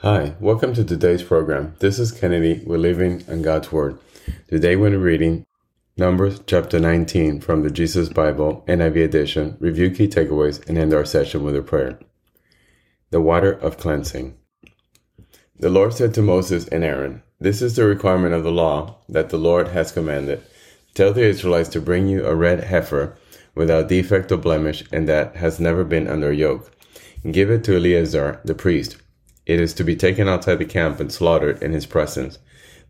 Hi, welcome to today's program. This is Kennedy. We're living on God's Word. Today we're reading Numbers chapter 19 from the Jesus Bible, NIV edition, review key takeaways, and end our session with a prayer. The water of cleansing. The Lord said to Moses and Aaron, This is the requirement of the law that the Lord has commanded. Tell the Israelites to bring you a red heifer without defect or blemish, and that has never been under yoke. Give it to Eleazar the priest it is to be taken outside the camp and slaughtered in his presence.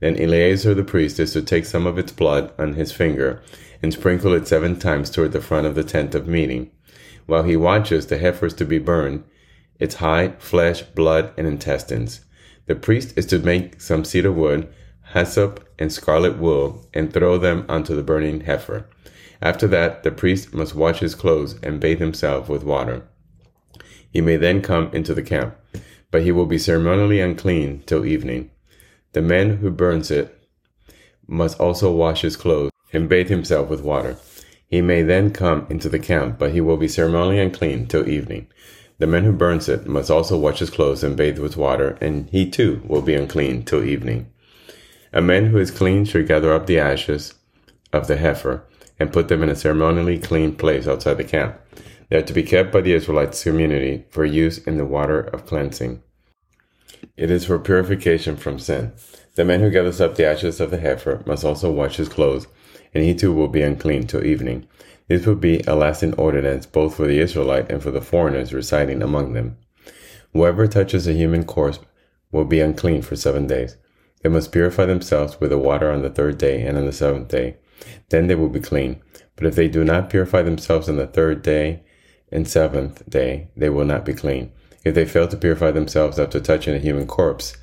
Then Eleazar the priest is to take some of its blood on his finger and sprinkle it seven times toward the front of the tent of meeting. While he watches the heifers to be burned, its hide, flesh, blood, and intestines. The priest is to make some cedar wood, hyssop, and scarlet wool, and throw them onto the burning heifer. After that, the priest must wash his clothes and bathe himself with water. He may then come into the camp but he will be ceremonially unclean till evening. The man who burns it must also wash his clothes and bathe himself with water. He may then come into the camp, but he will be ceremonially unclean till evening. The man who burns it must also wash his clothes and bathe with water, and he too will be unclean till evening. A man who is clean should gather up the ashes of the heifer and put them in a ceremonially clean place outside the camp. They are to be kept by the Israelites community for use in the water of cleansing. It is for purification from sin. The man who gathers up the ashes of the heifer must also wash his clothes, and he too will be unclean till evening. This will be a lasting ordinance both for the Israelite and for the foreigners residing among them. Whoever touches a human corpse will be unclean for seven days. They must purify themselves with the water on the third day and on the seventh day. Then they will be clean. But if they do not purify themselves on the third day and seventh day, they will not be clean. If they fail to purify themselves after touching a human corpse,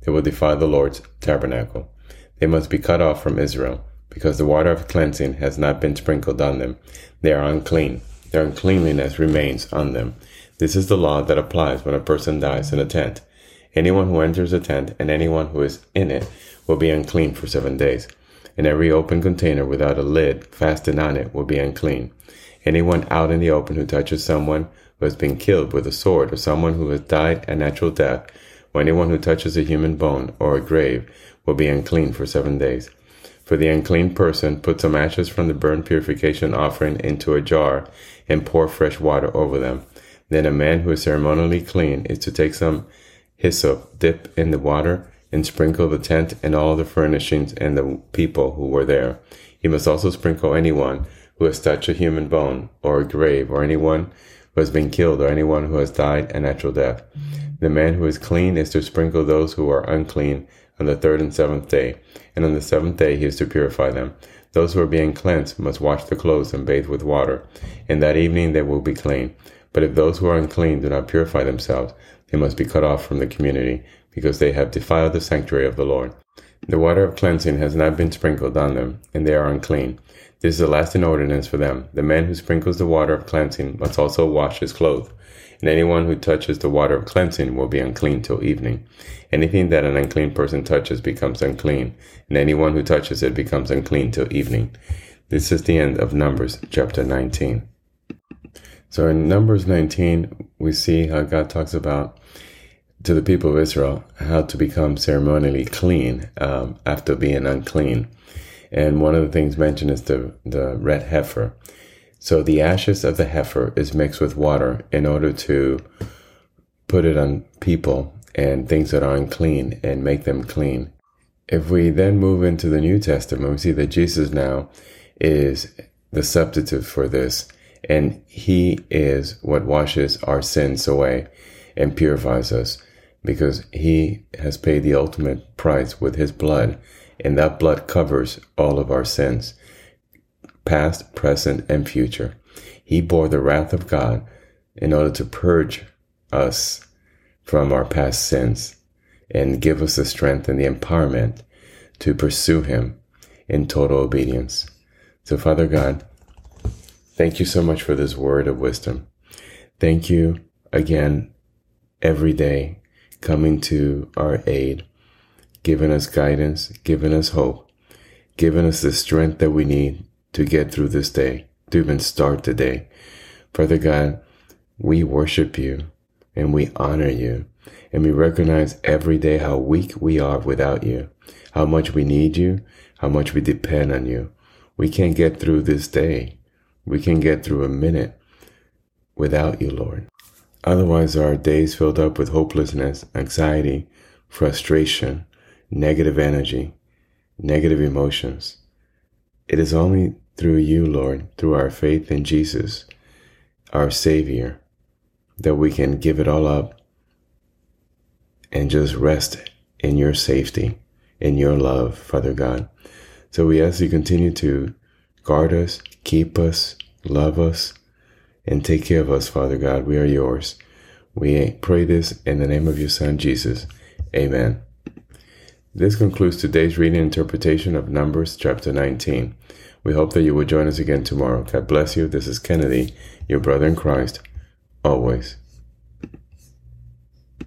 they will defile the Lord's tabernacle. They must be cut off from Israel, because the water of cleansing has not been sprinkled on them. They are unclean. Their uncleanliness remains on them. This is the law that applies when a person dies in a tent. Anyone who enters a tent and anyone who is in it will be unclean for seven days. And every open container without a lid fastened on it will be unclean. Anyone out in the open who touches someone who has been killed with a sword, or someone who has died a natural death, or anyone who touches a human bone or a grave, will be unclean for seven days. For the unclean person, put some ashes from the burnt purification offering into a jar and pour fresh water over them. Then a man who is ceremonially clean is to take some hyssop, dip in the water, and sprinkle the tent and all the furnishings and the people who were there. He must also sprinkle anyone who has touched a human bone or a grave or anyone who has been killed or anyone who has died a natural death. The man who is clean is to sprinkle those who are unclean on the third and seventh day, and on the seventh day he is to purify them. Those who are being cleansed must wash their clothes and bathe with water, and that evening they will be clean. But if those who are unclean do not purify themselves, they must be cut off from the community, because they have defiled the sanctuary of the Lord. The water of cleansing has not been sprinkled on them, and they are unclean. This is a lasting ordinance for them. The man who sprinkles the water of cleansing must also wash his clothes. And anyone who touches the water of cleansing will be unclean till evening. Anything that an unclean person touches becomes unclean, and anyone who touches it becomes unclean till evening. This is the end of Numbers chapter 19. So in Numbers 19, we see how God talks about to the people of Israel how to become ceremonially clean um, after being unclean. And one of the things mentioned is the, the red heifer. So the ashes of the heifer is mixed with water in order to put it on people and things that are unclean and make them clean. If we then move into the New Testament, we see that Jesus now is the substitute for this, and he is what washes our sins away and purifies us because he has paid the ultimate price with his blood and that blood covers all of our sins, past, present, and future. He bore the wrath of God in order to purge us from our past sins and give us the strength and the empowerment to pursue Him in total obedience. So, Father God, thank you so much for this word of wisdom. Thank you again every day coming to our aid giving us guidance, giving us hope, giving us the strength that we need to get through this day, to even start the day. Father God, we worship you and we honor you And we recognize every day how weak we are without you, how much we need you, how much we depend on you. We can't get through this day. We can get through a minute without you, Lord. Otherwise, our days filled up with hopelessness, anxiety, frustration, negative energy, negative emotions. It is only through you, Lord, through our faith in Jesus, our Savior, that we can give it all up and just rest in your safety, in your love, Father God. So we ask you continue to guard us, keep us, love us, and take care of us, Father God. We are yours. We pray this in the name of your Son, Jesus. Amen. This concludes today's reading interpretation of Numbers chapter 19. We hope that you will join us again tomorrow. God bless you. This is Kennedy, your brother in Christ, always.